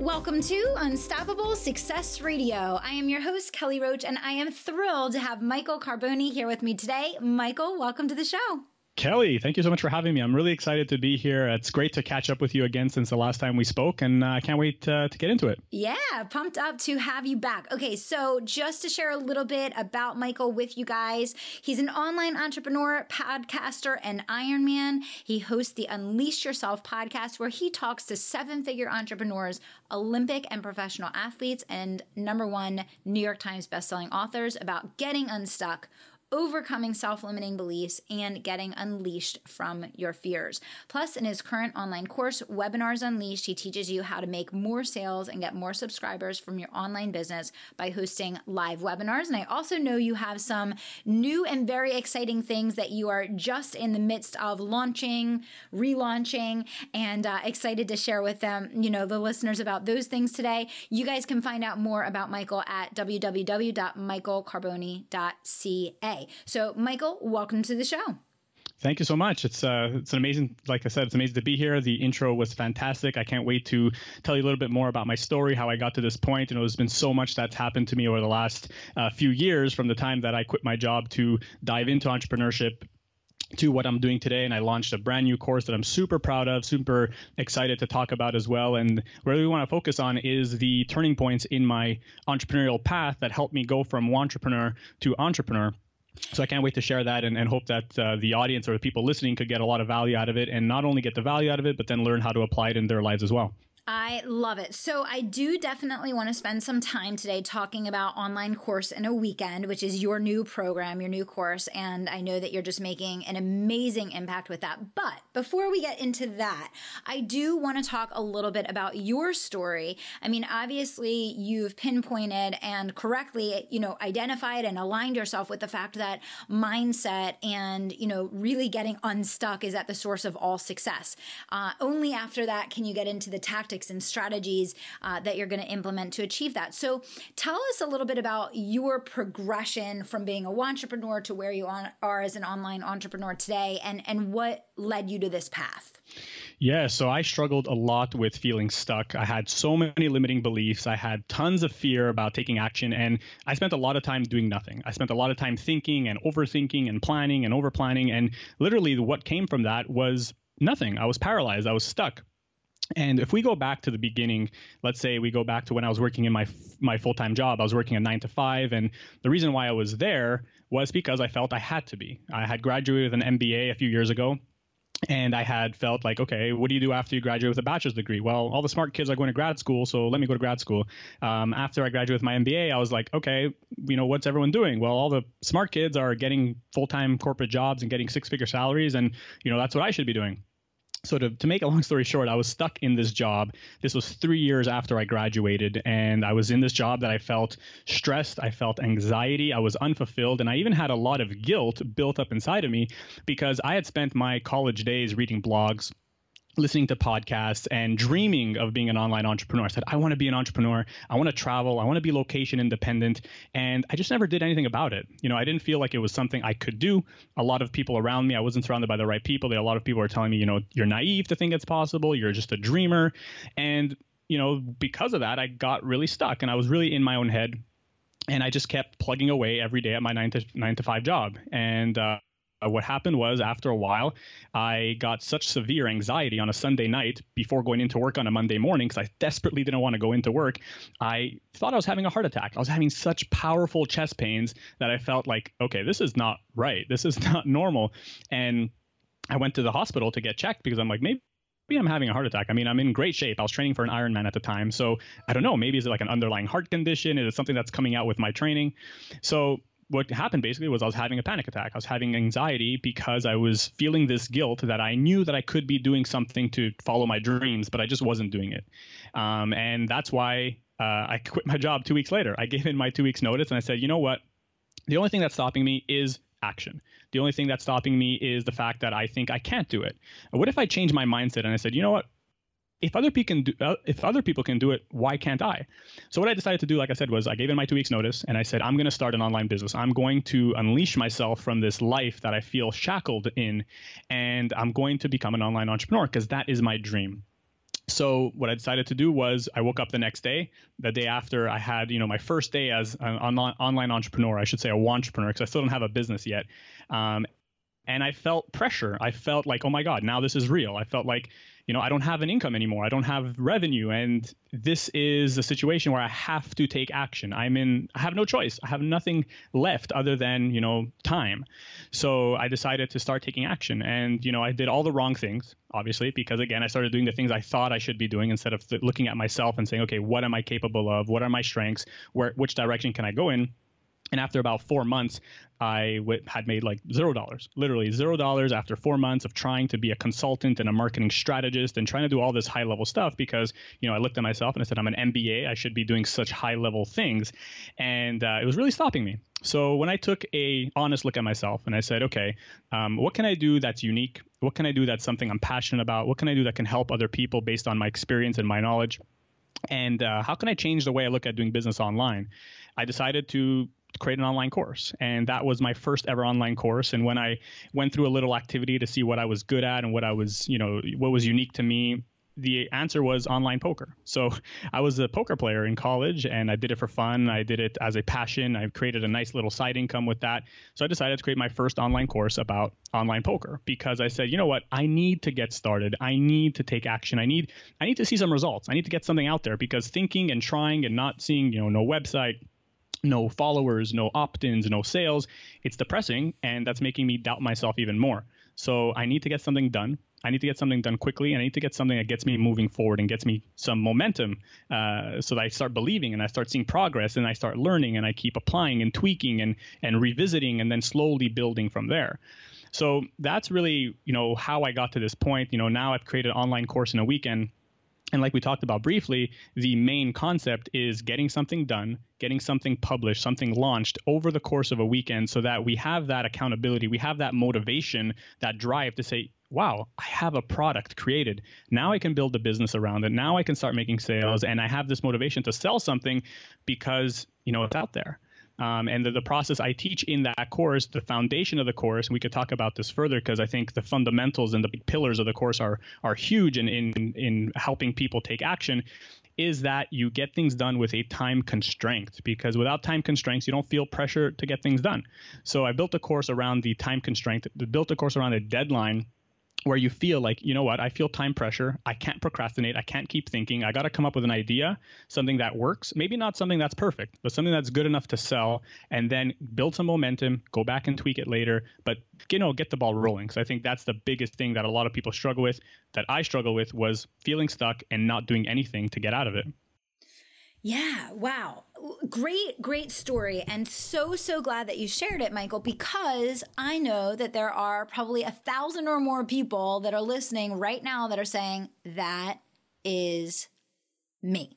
Welcome to Unstoppable Success Radio. I am your host, Kelly Roach, and I am thrilled to have Michael Carbone here with me today. Michael, welcome to the show. Kelly, thank you so much for having me. I'm really excited to be here. It's great to catch up with you again since the last time we spoke, and uh, I can't wait uh, to get into it. Yeah, pumped up to have you back. Okay, so just to share a little bit about Michael with you guys, he's an online entrepreneur, podcaster, and Ironman. He hosts the Unleash Yourself podcast, where he talks to seven figure entrepreneurs, Olympic and professional athletes, and number one New York Times bestselling authors about getting unstuck overcoming self limiting beliefs, and getting unleashed from your fears. Plus, in his current online course, Webinars Unleashed, he teaches you how to make more sales and get more subscribers from your online business by hosting live webinars. And I also know you have some new and very exciting things that you are just in the midst of launching, relaunching, and uh, excited to share with them, you know, the listeners about those things today. You guys can find out more about Michael at www.michaelcarbone.ca. So, Michael, welcome to the show. Thank you so much. It's uh, it's an amazing, like I said, it's amazing to be here. The intro was fantastic. I can't wait to tell you a little bit more about my story, how I got to this point. Know, there's been so much that's happened to me over the last uh, few years, from the time that I quit my job to dive into entrepreneurship to what I'm doing today. And I launched a brand new course that I'm super proud of, super excited to talk about as well. And where we want to focus on is the turning points in my entrepreneurial path that helped me go from wantrepreneur to entrepreneur. So I can't wait to share that and, and hope that uh, the audience or the people listening could get a lot of value out of it and not only get the value out of it, but then learn how to apply it in their lives as well. I love it. So, I do definitely want to spend some time today talking about Online Course in a Weekend, which is your new program, your new course. And I know that you're just making an amazing impact with that. But before we get into that, I do want to talk a little bit about your story. I mean, obviously, you've pinpointed and correctly, you know, identified and aligned yourself with the fact that mindset and, you know, really getting unstuck is at the source of all success. Uh, only after that can you get into the tactics tactics and strategies uh, that you're going to implement to achieve that. So, tell us a little bit about your progression from being a wantrepreneur to where you are as an online entrepreneur today, and and what led you to this path. Yeah, so I struggled a lot with feeling stuck. I had so many limiting beliefs. I had tons of fear about taking action, and I spent a lot of time doing nothing. I spent a lot of time thinking and overthinking and planning and over planning. And literally, what came from that was nothing. I was paralyzed. I was stuck. And if we go back to the beginning, let's say we go back to when I was working in my my full time job, I was working a nine to five, and the reason why I was there was because I felt I had to be. I had graduated with an MBA a few years ago, and I had felt like, okay, what do you do after you graduate with a bachelor's degree? Well, all the smart kids are going to grad school, so let me go to grad school. Um, after I graduated with my MBA, I was like, okay, you know, what's everyone doing? Well, all the smart kids are getting full time corporate jobs and getting six figure salaries, and you know, that's what I should be doing so to, to make a long story short, I was stuck in this job. This was three years after I graduated, and I was in this job that I felt stressed, I felt anxiety, I was unfulfilled, and I even had a lot of guilt built up inside of me because I had spent my college days reading blogs, listening to podcasts and dreaming of being an online entrepreneur. I said, I want to be an entrepreneur. I want to travel. I want to be location independent. And I just never did anything about it. You know, I didn't feel like it was something I could do. A lot of people around me, I wasn't surrounded by the right people. A lot of people were telling me, you know, you're naive to think it's possible. You're just a dreamer. And, you know, because of that, I got really stuck and I was really in my own head. And I just kept plugging away every day at my nine to nine to five job. And, uh, uh, what happened was after a while, I got such severe anxiety on a Sunday night before going into work on a Monday morning because I desperately didn't want to go into work. I thought I was having a heart attack. I was having such powerful chest pains that I felt like, okay, this is not right. This is not normal. And I went to the hospital to get checked because I'm like, maybe maybe I'm having a heart attack. I mean, I'm in great shape. I was training for an Ironman at the time. So I don't know. Maybe is it like an underlying heart condition? Is it something that's coming out with my training? So what happened basically was I was having a panic attack. I was having anxiety because I was feeling this guilt that I knew that I could be doing something to follow my dreams, but I just wasn't doing it. Um, and that's why uh, I quit my job two weeks later. I gave in my two weeks notice and I said, you know what? The only thing that's stopping me is action. The only thing that's stopping me is the fact that I think I can't do it. What if I change my mindset and I said, you know what? If other people can do, uh, if other people can do it, why can't I? So what I decided to do, like I said, was I gave in my two weeks notice and I said I'm going to start an online business. I'm going to unleash myself from this life that I feel shackled in, and I'm going to become an online entrepreneur because that is my dream so what I decided to do was I woke up the next day. The day after, I had you know my first day as an online wantrepreneur. I should say a entrepreneur because I still don't have a business yet. Um, and I felt pressure. I felt like, oh my God, now this is real. I felt like you know, I don't have an income anymore. I don't have revenue. And this is a situation where I have to take action. I'm in, I have no choice. I have nothing left other than, you know, time. So I decided to start taking action. And, you know, I did all the wrong things, obviously, because again, I started doing the things I thought I should be doing instead of th- looking at myself and saying, okay, what am I capable of? What are my strengths? Where, which direction can I go in? And after about four months, I w- had made like zero dollars, literally zero dollars after four months of trying to be a consultant and a marketing strategist and trying to do all this high level stuff because, you know, I looked at myself and I said, I'm an MBA. I should be doing such high level things. And uh, it was really stopping me. So when I took a honest look at myself and I said, okay, um, what can I do that's unique? What can I do that's something I'm passionate about? What can I do that can help other people based on my experience and my knowledge? And uh, how can I change the way I look at doing business online? I decided to create an online course. And that was my first ever online course. And when I went through a little activity to see what I was good at and what I was, you know, what was unique to me, the answer was online poker. So I was a poker player in college and I did it for fun. I did it as a passion. I created a nice little side income with that. So I decided to create my first online course about online poker because I said, you know what? I need to get started. I need to take action. I need I need to see some results. I need to get something out there because thinking and trying and not seeing, you know, no website, no followers, no opt ins, no sales. It's depressing, and that's making me doubt myself even more. So I need to get something done. I need to get something done quickly, and I need to get something that gets me moving forward and gets me some momentum uh, so that I start believing and I start seeing progress and I start learning and I keep applying and tweaking and, and revisiting and then slowly building from there. So that's really, you know, how I got to this point. You know, now I've created an online course in a weekend and like we talked about briefly, the main concept is getting something done, getting something published, something launched over the course of a weekend so that we have that accountability, we have that motivation, that drive to say, wow, I have a product created. Now I can build a business around it. Now I can start making sales and I have this motivation to sell something because, you know, it's out there. Um, and the, the, process I teach in that course, the foundation of the course, and we could talk about this further because I think the fundamentals and the pillars of the course are are huge in, in in helping people take action. Is that you get things done with a time constraint because without time constraints, you don't feel pressure to get things done. So I built a course around the time constraint, built a course around a deadline where you feel like, you know what, I feel time pressure. I can't procrastinate. I can't keep thinking. I got to come up with an idea, something that works. Maybe not something that's perfect, but something that's good enough to sell and then build some momentum, go back and tweak it later, but you know, get the ball rolling. So I think that's the biggest thing that a lot of people struggle with, that I struggle with was feeling stuck and not doing anything to get out of it. Yeah, wow. Great, great story. And so, so glad that you shared it, Michael, because I know that there are probably a thousand or more people that are listening right now that are saying, that is me.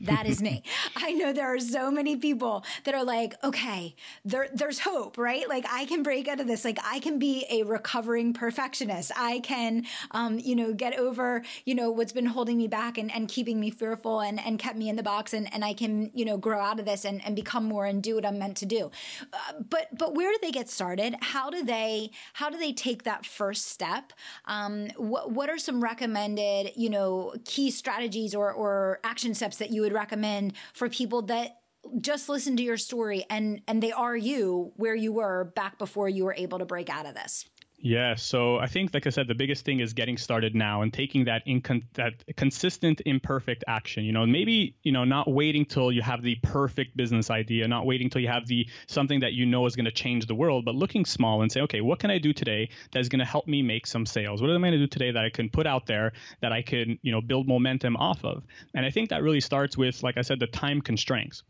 That is me. I know there are so many people that are like, okay, there, there's hope, right? Like I can break out of this. Like I can be a recovering perfectionist. I can, um, you know, get over, you know, what's been holding me back and, and keeping me fearful and, and kept me in the box. And, and I can, you know, grow out of this and, and become more and do what I'm meant to do. Uh, but, but where do they get started? How do they, how do they take that first step? Um, what, what are some recommended, you know, key strategies or, or action steps that you would recommend for people that just listen to your story and and they are you where you were back before you were able to break out of this yeah, so I think, like I said, the biggest thing is getting started now and taking that incon- that consistent, imperfect action. You know, maybe you know, not waiting till you have the perfect business idea, not waiting till you have the something that you know is going to change the world, but looking small and say, okay, what can I do today that is going to help me make some sales? What am I going to do today that I can put out there that I can, you know, build momentum off of? And I think that really starts with, like I said, the time constraints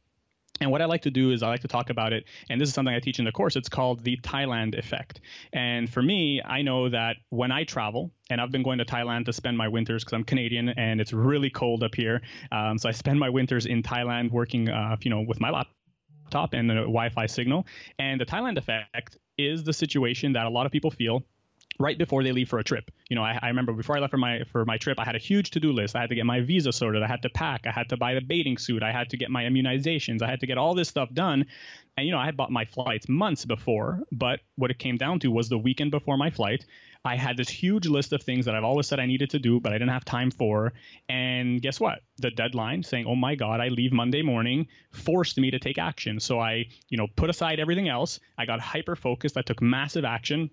And what I like to do is I like to talk about it, and this is something I teach in the course. It's called the Thailand effect. And for me, I know that when I travel, and I've been going to Thailand to spend my winters because I'm Canadian and it's really cold up here. Um, so I spend my winters in Thailand working, uh, you know, with my laptop and the Wi-Fi signal. And the Thailand effect is the situation that a lot of people feel right before they leave for a trip. You know, I, I, remember before I left for my for my trip, I had a huge to-do list. I had to get my visa sorted. I had to pack. I had to buy the bathing suit. I had to get my immunizations. I had to get all this stuff done. And you know, I had bought my flights months before, but what it came down to was the weekend before my flight. I had this huge list of things that I've always said I needed to do, but I didn't have time for. And guess what? The deadline saying, "Oh my God, I leave Monday morning," forced me to take action. So I, you know, put aside everything else. I got hyper focused. I took massive action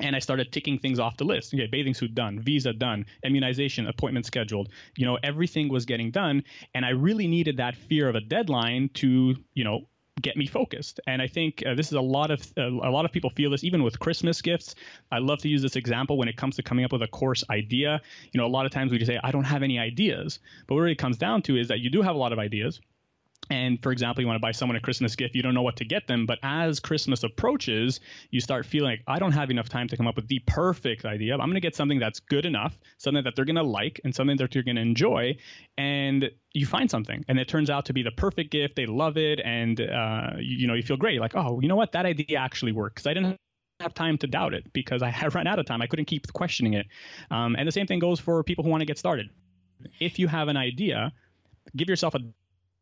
and I started ticking things off the list. Okay, bathing suit done, visa done, immunization appointment scheduled. You know, everything was getting done, and I really needed that fear of a deadline to, you know, get me focused. And I think uh, this is a lot of uh, a lot of people feel this even with Christmas gifts. I love to use this example when it comes to coming up with a course idea. You know, a lot of times we just say I don't have any ideas, but what it comes down to is that you do have a lot of ideas and for example, you want to buy someone a Christmas gift, you don't know what to get them. But as Christmas approaches, you start feeling like, I don't have enough time to come up with the perfect idea. I'm going to get something that's good enough, something that they're going to like, and something that they're going to enjoy. And you find something, and it turns out to be the perfect gift. They love it, and uh, you, you know, you feel great. Like, oh, you know what? That idea actually works. Because I didn't have time to doubt it because I had run out of time. I couldn't keep questioning it. Um, and the same thing goes for people who want to get started. If you have an idea, give yourself a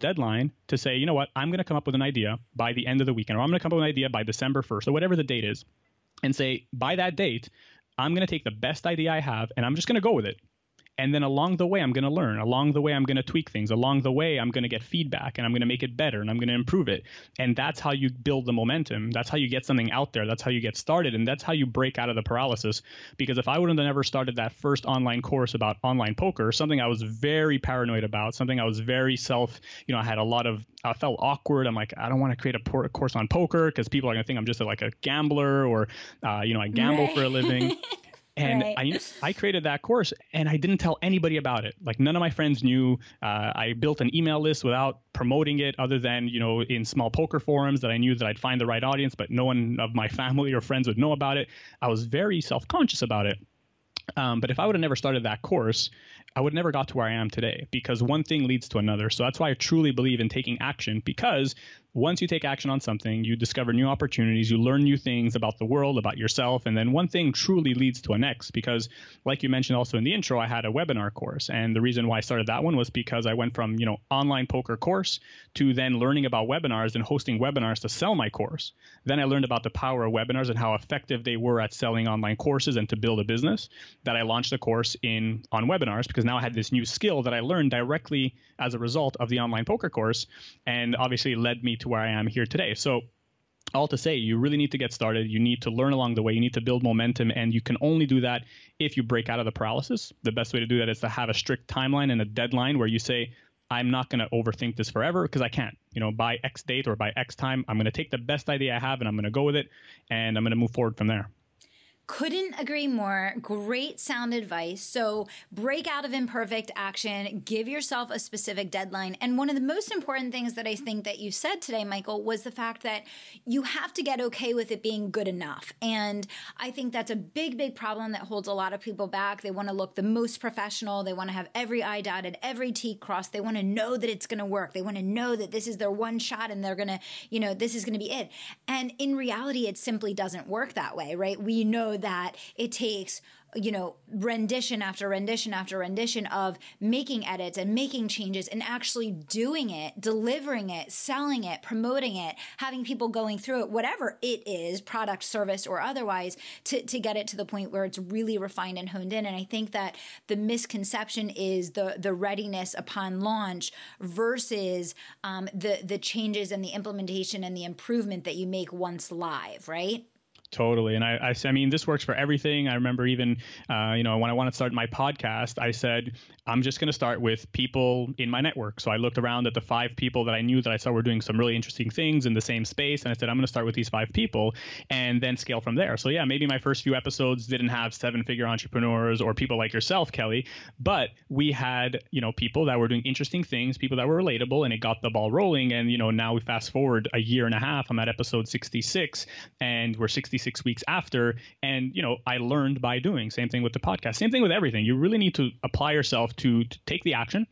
deadline to say, you know what, I'm going to come up with an idea by the end of the weekend, or I'm going to come up with an idea by December 1st, or whatever the date is, and say, by that date, I'm going to take the best idea I have and I'm just going to go with it. And then along the way, I'm going to learn. Along the way, I'm going to tweak things. Along the way, I'm going to get feedback and I'm going to make it better and I'm going to improve it. And that's how you build the momentum. That's how you get something out there. That's how you get started. And that's how you break out of the paralysis. Because if I would have never started that first online course about online poker, something I was very paranoid about, something I was very self, you know, I had a lot of, I felt awkward. I'm like, I don't want to create a, course on poker because people are going to think I'm just like a gambler or, uh, you know, I gamble right. for a living. and right. I I created that course and I didn't tell anybody about it. Like none of my friends knew. Uh, I built an email list without promoting it, other than you know in small poker forums that I knew that I'd find the right audience, but no one of my family or friends would know about it. I was very self conscious about it. Um, but if I would have never started that course, I would never got to where I am today because one thing leads to another. So that's why I truly believe in taking action because once you take action on something, you discover new opportunities, you learn new things about the world, about yourself, and then one thing truly leads to a next. Because, like you mentioned also in the intro, I had a webinar course, and the reason why I started that one was because I went from you know online poker course to then learning about webinars and hosting webinars to sell my course. Then I learned about the power of webinars and how effective they were at selling online courses and to build a business. That I launched a course in on webinars because now I had this new skill that I learned directly as a result of the online poker course, and obviously led me to where I am here today. So all to say, you really need to get started. You need to learn along the way. You need to build momentum, and you can only do that if you break out of the paralysis. The best way to do that is to have a strict timeline and a deadline where you say, I'm not going to overthink this forever because I can't. You know, by X date or by X time, I'm going to take the best idea I have and I'm going to go with it, and I'm going to move forward from there. Couldn't agree more. Great sound advice. So, break out of imperfect action, give yourself a specific deadline. And one of the most important things that I think that you said today, Michael, was the fact that you have to get okay with it being good enough. And I think that's a big, big problem that holds a lot of people back. They want to look the most professional, they want to have every I dotted, every T crossed. They want to know that it's going to work. They want to know that this is their one shot and they're going to, you know, this is going to be it. And in reality, it simply doesn't work that way, right? We know that it takes you know, rendition after rendition after rendition of making edits and making changes and actually doing it, delivering it, selling it, promoting it, having people going through it, whatever it is, product, service, or otherwise, to, to get it to the point where it's really refined and honed in. And I think that the misconception is the the readiness upon launch versus um, the the changes and the implementation and the improvement that you make once live, right? Totally. And I, I, I, mean, this works for everything. I remember even, uh, you know, when I wanted to start my podcast, I said, I'm just going to start with people in my network. So I looked around at the five people that I knew that I saw were doing some really interesting things in the same space. And I said, I'm going to start with these five people and then scale from there. So yeah, maybe my first few episodes didn't have seven figure entrepreneurs or people like yourself, Kelly, but we had, you know, people that were doing interesting things, people that were relatable and it got the ball rolling. And, you know, now we fast forward a year and a half, I'm at episode 66 and we're 66 six weeks after. And, you know, I learned by doing. Same thing with the podcast. Same thing with everything. You really need to apply yourself to, to take the action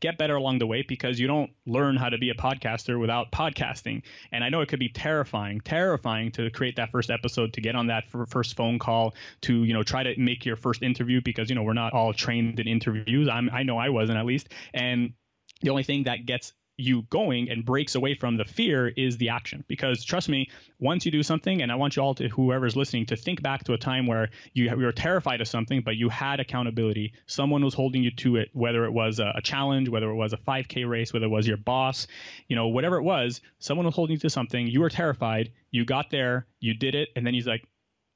get better along the way because you don't learn how to be a podcaster without podcasting. And I know it could be terrifying, terrifying to create that first episode, to get on that first phone call, to you know try to make your first interview because you know we're not all trained in interviews. I'm I know I wasn't at least, and the only thing that gets you going and breaks away from the fear is the action. Because trust me, once you do something, and I want you all to, whoever's listening, to think back to a time where you, were terrified of something, but you had accountability. Someone was holding you to it, whether it was a, a challenge, whether it was a 5K race, whether it was your boss, you know, whatever it was, someone was holding you to something. You were terrified. You got there, you did it, and then he's like,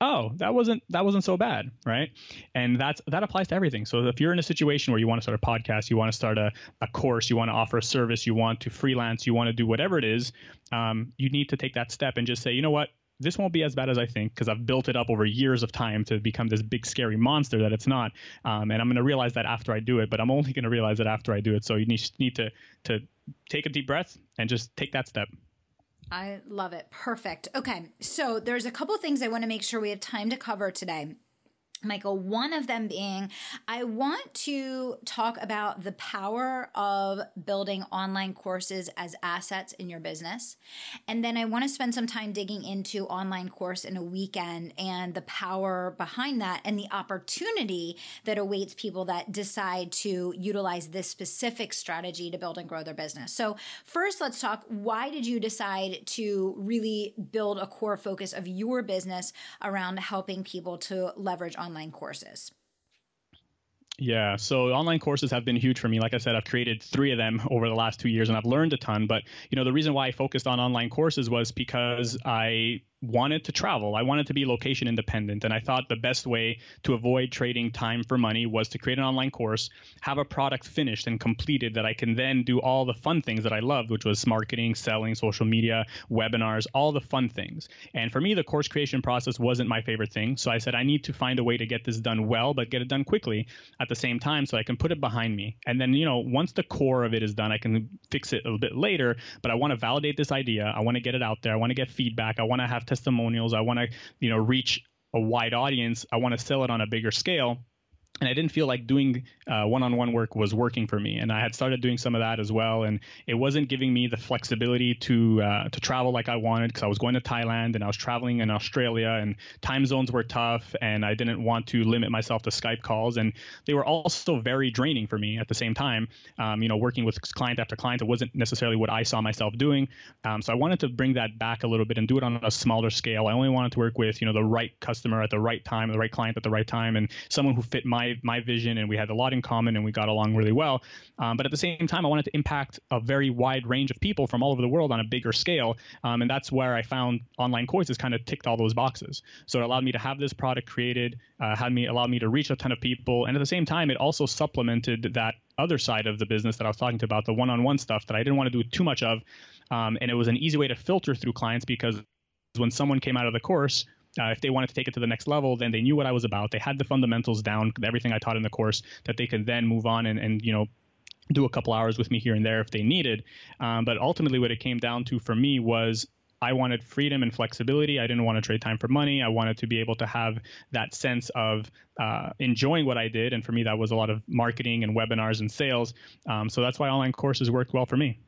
oh that wasn't that wasn't so bad right and that's that applies to everything so if you're in a situation where you want to start a podcast you want to start a, a course you want to offer a service you want to freelance you want to do whatever it is um, you need to take that step and just say you know what this won't be as bad as I think because I've built it up over years of time to become this big scary monster that it's not. Um, and I'm going to realize that after I do it, but I'm only going to realize it after I do it. So you need, need to to take a deep breath and just take that step. I love it. Perfect. Okay. So there's a couple things I want to make sure we have time to cover today. Michael, one of them being, I want to talk about the power of building online courses as assets in your business. And then I want to spend some time digging into online course in a weekend and the power behind that and the opportunity that awaits people that decide to utilize this specific strategy to build and grow their business. So, first, let's talk why did you decide to really build a core focus of your business around helping people to leverage online? Online courses? Yeah, so online courses have been huge for me. Like I said, I've created three of them over the last two years, and I've learned a ton. But you know, the reason why I focused on online courses was because I wanted to travel. I wanted to be location independent. And I thought the best way to avoid trading time for money was to create an online course, have a product finished and completed that I can then do all the fun things that I loved, which was marketing, selling, social media, webinars, all the fun things. And for me, the course creation process wasn't my favorite thing. So I said, I need to find a way to get this done well, but get it done quickly at the same time so I can put it behind me. And then, you know, once the core of it is done, I can fix it a little bit later, but I want to validate this idea. I want to get it out there. I want to get feedback. I want to have testimonials. I want to, you know, reach a wide audience. I want to sell it on a bigger scale and I didn't feel like doing uh, one-on-one work was working for me. And I had started doing some of that as well, and it wasn't giving me the flexibility to uh, to travel like I wanted because I was going to Thailand and I was traveling in Australia, and time zones were tough, and I didn't want to limit myself to Skype calls, and they were also very draining for me at the same time. Um, you know, working with client after client, it wasn't necessarily what I saw myself doing. Um, so I wanted to bring that back a little bit and do it on a smaller scale. I only wanted to work with you know the right customer at the right time, the right client at the right time, and someone who fit my my vision and we had a lot in common and we got along really well. Um, but at the same time, I wanted to impact a very wide range of people from all over the world on a bigger scale. Um, and that's where I found online courses kind of ticked all those boxes. So it allowed me to have this product created, uh, had me allowed me to reach a ton of people, and at the same time, it also supplemented that other side of the business that I was talking about the one-on-one stuff that I didn't want to do too much of. Um, and it was an easy way to filter through clients because when someone came out of the course, uh, if they wanted to take it to the next level, then they knew what I was about. They had the fundamentals down, everything I taught in the course, that they could then move on and, and you know do a couple hours with me here and there if they needed. Um, but ultimately, what it came down to for me was I wanted freedom and flexibility. I didn't want to trade time for money. I wanted to be able to have that sense of uh, enjoying what I did. And for me, that was a lot of marketing and webinars and sales. Um, so that's why online courses worked well for me.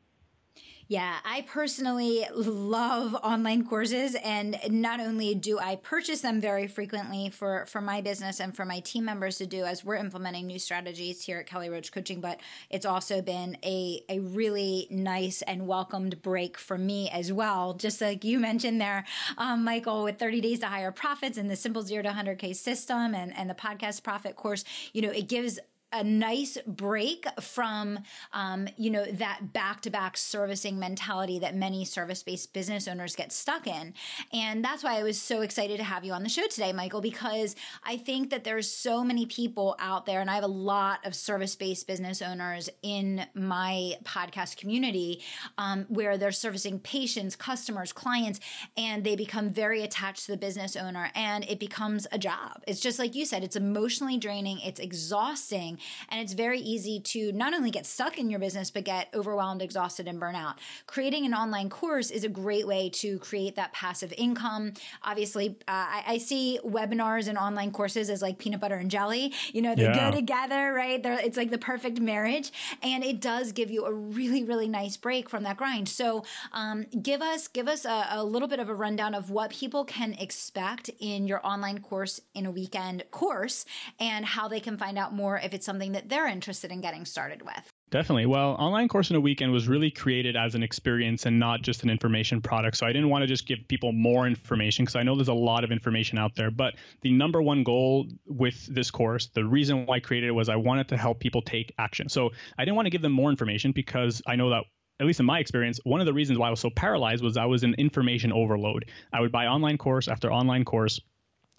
Yeah, I personally love online courses and not only do I purchase them very frequently for for my business and for my team members to do as we're implementing new strategies here at Kelly Roach Coaching, but it's also been a a really nice and welcomed break for me as well. Just like you mentioned there, um, Michael, with 30 days to higher profits and the simple zero to 100k system and and the podcast profit course, you know, it gives a nice break from, um, you know, that back to back servicing mentality that many service based business owners get stuck in. And that's why I was so excited to have you on the show today, Michael, because I think that there's so many people out there, and I have a lot of service based business owners in my podcast community um, where they're servicing patients, customers, clients, and they become very attached to the business owner and it becomes a job. It's just like you said, it's emotionally draining, it's exhausting, and it's very easy to not only get stuck in your business, but get overwhelmed, exhausted, and burn out. Creating an online course is a great way to create that passive income. Obviously, uh, I, I, see webinars and online courses as like peanut butter and jelly. You know, they yeah. go together, right? They're, it's like the perfect marriage. And it does give you a really, really nice break from that grind. So um, give us give us a, a little bit of a rundown of what people can expect in your online course in a weekend course and how they can find out more if it's something that they're interested in getting started with. Definitely. Well, online course in a weekend was really created as an experience and not just an information product. So I didn't want to just give people more information because I know there's a lot of information out there. But the number one goal with this course, the reason why I created it was I wanted to help people take action. So I didn't want to give them more information because I know that at least in my experience, one of the reasons why I was so paralyzed was I was in information overload. I would buy online course after online course.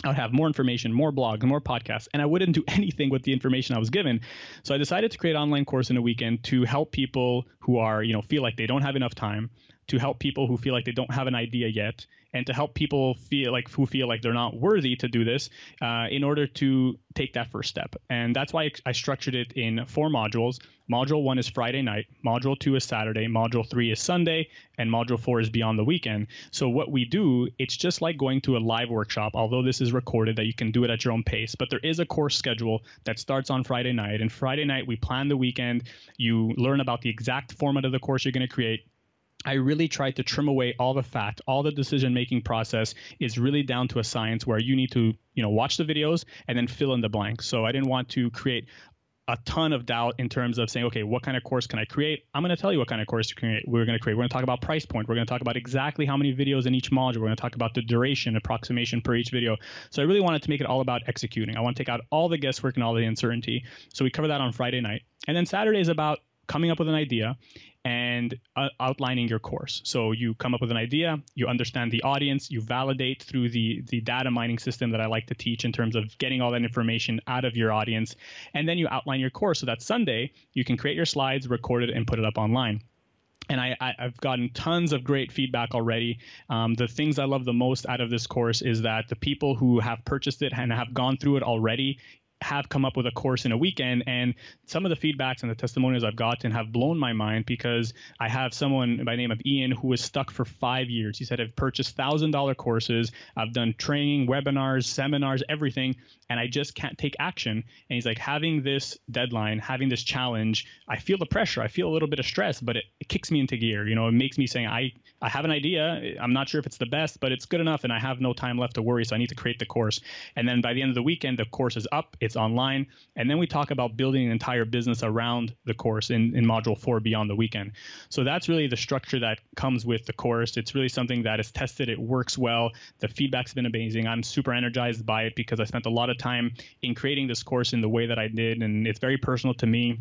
I would have more information, more blogs, more podcasts, and I wouldn't do anything with the information I was given. So I decided to create an online course in a weekend to help people who are, you know, feel like they don't have enough time, to help people who feel like they don't have an idea yet, and to help people feel like who feel like they're not worthy to do this uh, in order to take that first step. And that's why I structured it in four modules. Module one is Friday night, module two is Saturday, module three is Sunday, and module four is beyond the weekend. So what we do, it's just like going to a live workshop, although this is recorded that you can do it at your own pace, but there is a course schedule that starts on Friday night. And Friday night we plan the weekend, you learn about the exact format of the course you're going to create I really tried to trim away all the fat. All the decision making process is really down to a science where you need to, you know, watch the videos and then fill in the blanks. So I didn't want to create a ton of doubt in terms of saying, okay, what kind of course can I create? I'm going to tell you what kind of course to create, we're going to create. We're going to talk about price point. We're going to talk about exactly how many videos in each module. We're going to talk about the duration, approximation per each video. So I really wanted to make it all about executing. I want to take out all the guesswork and all the uncertainty. So we cover that on Friday night. And then Saturday is about coming up with an idea and uh, outlining your course. So you come up with an idea, you understand the audience, you validate through the the data mining system that I like to teach in terms of getting all that information out of your audience, and then you outline your course so that Sunday you can create your slides, record it, and put it up online and I, have gotten tons of great feedback already. Um, the things I love the most out of this course is that the people who have purchased it and have gone through it already have come up with a course in a weekend. And some of the feedbacks and the testimonials I've gotten have blown my mind because I have someone by name of Ian who was stuck for five years. He said, I've purchased thousand dollar courses, I've done training, webinars, seminars, everything, and I just can't take action. And he's like, having this deadline, having this challenge, I feel the pressure. I feel a little bit of stress, but it, it kicks me into gear. You know, it makes me saying, I, I have an idea. I'm not sure if it's the best, but it's good enough, and I have no time left to worry. So I need to create the course. And then by the end of the weekend, the course is up. It's online. And then we talk about building an entire business around the course in, in module four beyond the weekend. So that's really the structure that comes with the course. It's really something that is tested. It works well. The feedback's been amazing. I'm super energized by it because I spent a lot of time in creating this course in the way that I did. And it's very personal to me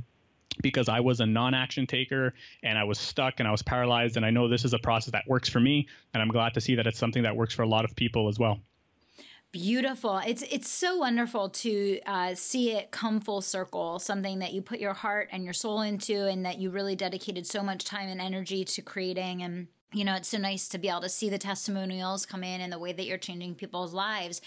because I was a non action taker and I was stuck and I was paralyzed. And I know this is a process that works for me. And I'm glad to see that it's something that works for a lot of people as well. Beautiful. It's it's so wonderful to uh, see it come full circle. Something that you put your heart and your soul into, and that you really dedicated so much time and energy to creating. And you know, it's so nice to be able to see the testimonials come in and the way that you're changing people's lives.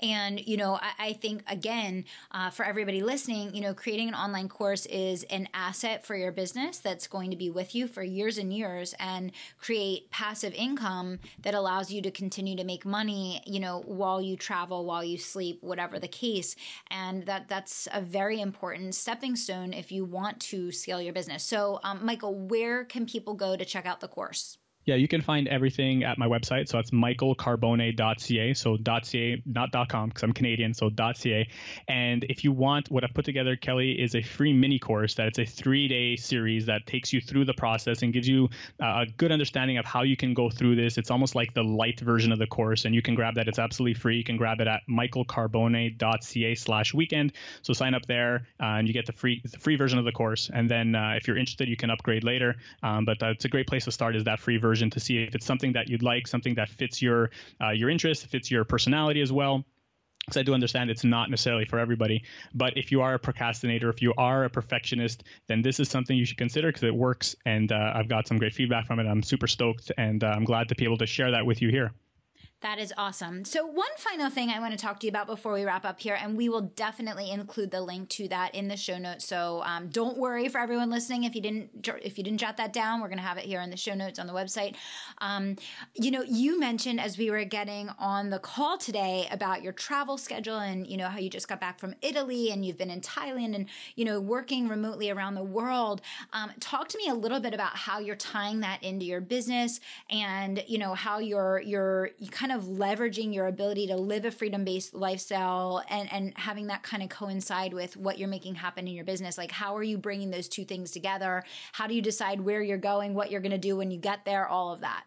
And, you know, I, I think, again, uh, for everybody listening, you know, creating an online course is an asset for your business that's going to be with you for years and years and create passive income that allows you to continue to make money, you know, while you travel, while you sleep, whatever the case. And that that's a very important stepping stone if you want to scale your business. So, um, Michael, where can people go to check out the course? Yeah, you can find everything at my website. So it's michaelcarbone.ca. So .ca, not .com, because I'm Canadian. So .ca. And if you want, what I've put together, Kelly, is a free mini course that it's a three-day series that takes you through the process and gives you uh, a good understanding of how you can go through this. It's almost like the light version of the course, and you can grab that. It's absolutely free. You can grab it at michaelcarbone.ca slash weekend. So sign up there, uh, and you get the free the free version of the course. And then uh, if you're interested, you can upgrade later. Um, but it's a great place to start is that free version version to see if it's something that you'd like, something that fits your uh, your interest, fits your personality as well because I do understand it's not necessarily for everybody. But if you are a procrastinator, if you are a perfectionist, then this is something you should consider because it works. And uh, I've got some great feedback from it. I'm super stoked, and uh, I'm glad to be able to share that with you here. That is awesome. So, one final thing I want to talk to you about before we wrap up here, and we will definitely include the link to that in the show notes. So, um, don't worry for everyone listening if you didn't if you didn't jot that down. We're going to have it here in the show notes on the website. Um, you know, you mentioned as we were getting on the call today about your travel schedule, and you know how you just got back from Italy and you've been in Thailand, and you know working remotely around the world. Um, talk to me a little bit about how you're tying that into your business, and you know how you're you're you kind of leveraging your ability to live a freedom based lifestyle and, and having that kind of coincide with what you're making happen in your business. Like, how are you bringing those two things together? How do you decide where you're going, what you're going to do when you get there, all of that?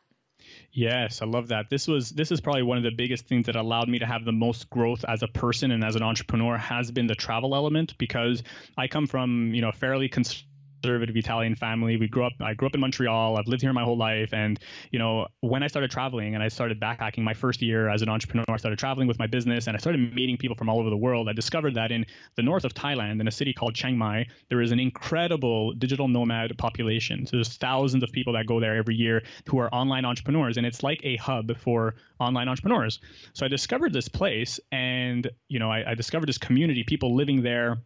Yes, I love that. This was this is probably one of the biggest things that allowed me to have the most growth as a person and as an entrepreneur has been the travel element because I come from, you know, fairly cons- conservative Italian family. We grew up. I grew up in Montreal. I've lived here my whole life, and you know, when I started traveling and I started backpacking, my first year as an entrepreneur, I started traveling with my business, and I started meeting people from all over the world. I discovered that in the north of Thailand, in a city called Chiang Mai, there is an incredible digital nomad population. So there's thousands of people that go there every year who are online entrepreneurs, and it's like a hub for online entrepreneurs. So I discovered this place, and you know, I, I discovered this community, people living there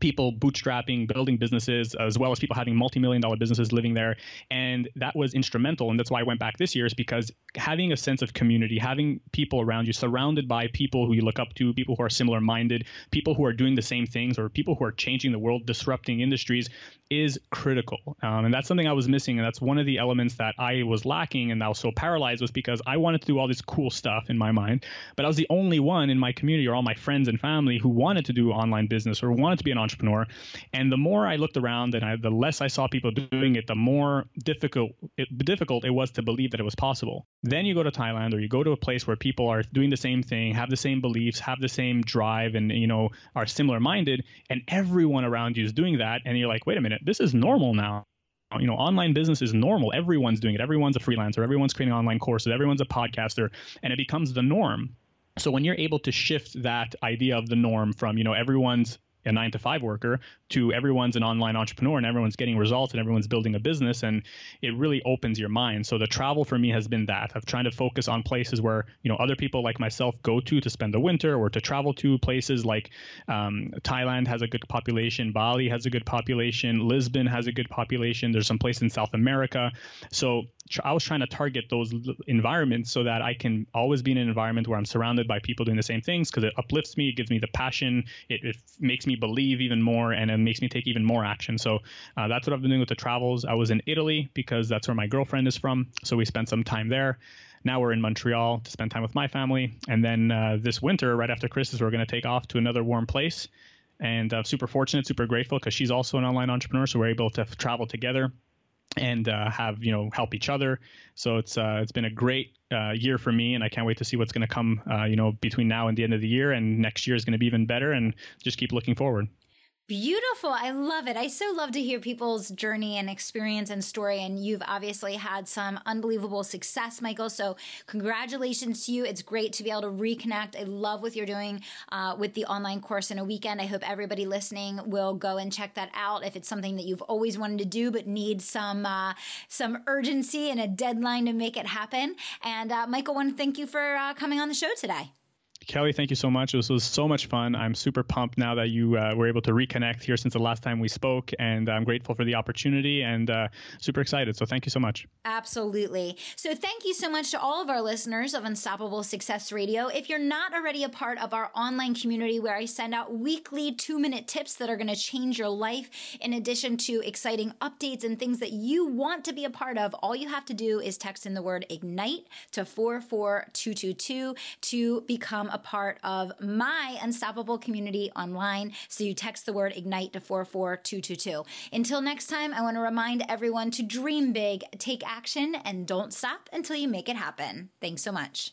people bootstrapping, building businesses, as well as people having multi-million dollar businesses living there. And that was instrumental. And that's why I went back this year is because having a sense of community, having people around you, surrounded by people who you look up to, people who are similar minded, people who are doing the same things, or people who are changing the world, disrupting industries is critical. Um, and that's something I was missing. And that's one of the elements that I was lacking and I was so paralyzed was because I wanted to do all this cool stuff in my mind, but I was the only one in my community or all my friends and family who wanted to do online business or wanted to be an entrepreneur. And the more I looked around and I, the less I saw people doing it, the more difficult it, difficult it was to believe that it was possible. Then you go to Thailand or you go to a place where people are doing the same thing, have the same beliefs, have the same drive, and you know are similar minded, and everyone around you is doing that, and you're like, wait a minute, this is normal now. You know online business is normal. Everyone's doing it. Everyone's a freelancer. Everyone's creating online courses. Everyone's a podcaster. And it becomes the norm. So when you're able to shift that idea of the norm from you know everyone's a nine to five worker to everyone's an online entrepreneur and everyone's getting results and everyone's building a business. And it really opens your mind. So the travel for me has been that of trying to focus on places where you know other people like myself go to to spend the winter or to travel to places like um, thailand has a good population bali has a good population lisbon has a good population. There's some place in south america. So I was trying to target those environments so that I can always be in an environment where I'm surrounded by people doing the same things because it uplifts me, it gives me the passion, it, it, makes me believe even more, and it makes me take even more action. So uh, that's what I've been doing with the travels. I was in Italy because that's where my girlfriend is from, so we spent some time there. Now we're in Montreal to spend time with my family, and then uh, this winter, right after Christmas, we're going to take off to another warm place. And uh, super fortunate, super grateful because she's also an online entrepreneur, so we're able to travel together and uh, have you know help each other. So it's uh, it's been a great uh, year for me, and I can't wait to see what's going to come. Uh, you know, between now and the end of the year, and next year is going to be even better, and just keep looking forward. Beautiful. I love it. I so love to hear people's journey and experience and story. And you've obviously had some unbelievable success, Michael. So, congratulations to you. It's great to be able to reconnect. I love what you're doing uh, with the online course in a weekend. I hope everybody listening will go and check that out if it's something that you've always wanted to do but need some uh, some urgency and a deadline to make it happen. And uh, Michael, I want to thank you for uh, coming on the show today. Kelly, thank you so much. This was so much fun. I'm super pumped now that you uh, were able to reconnect here since the last time we spoke, and I'm grateful for the opportunity and uh, super excited. So thank you so much. Absolutely. So thank you so much to all of our listeners of Unstoppable Success Radio. If you're not already a part of our online community where I send out weekly two minute tips that are going to change your life, in addition to exciting updates and things that you want to be a part of, all you have to do is text in the word ignite to 44222 to become a part of my Unstoppable community online. So you text the word ignite to 44222. Until next time, I want to remind everyone to dream big, take action, and don't stop until you make it happen. Thanks so much.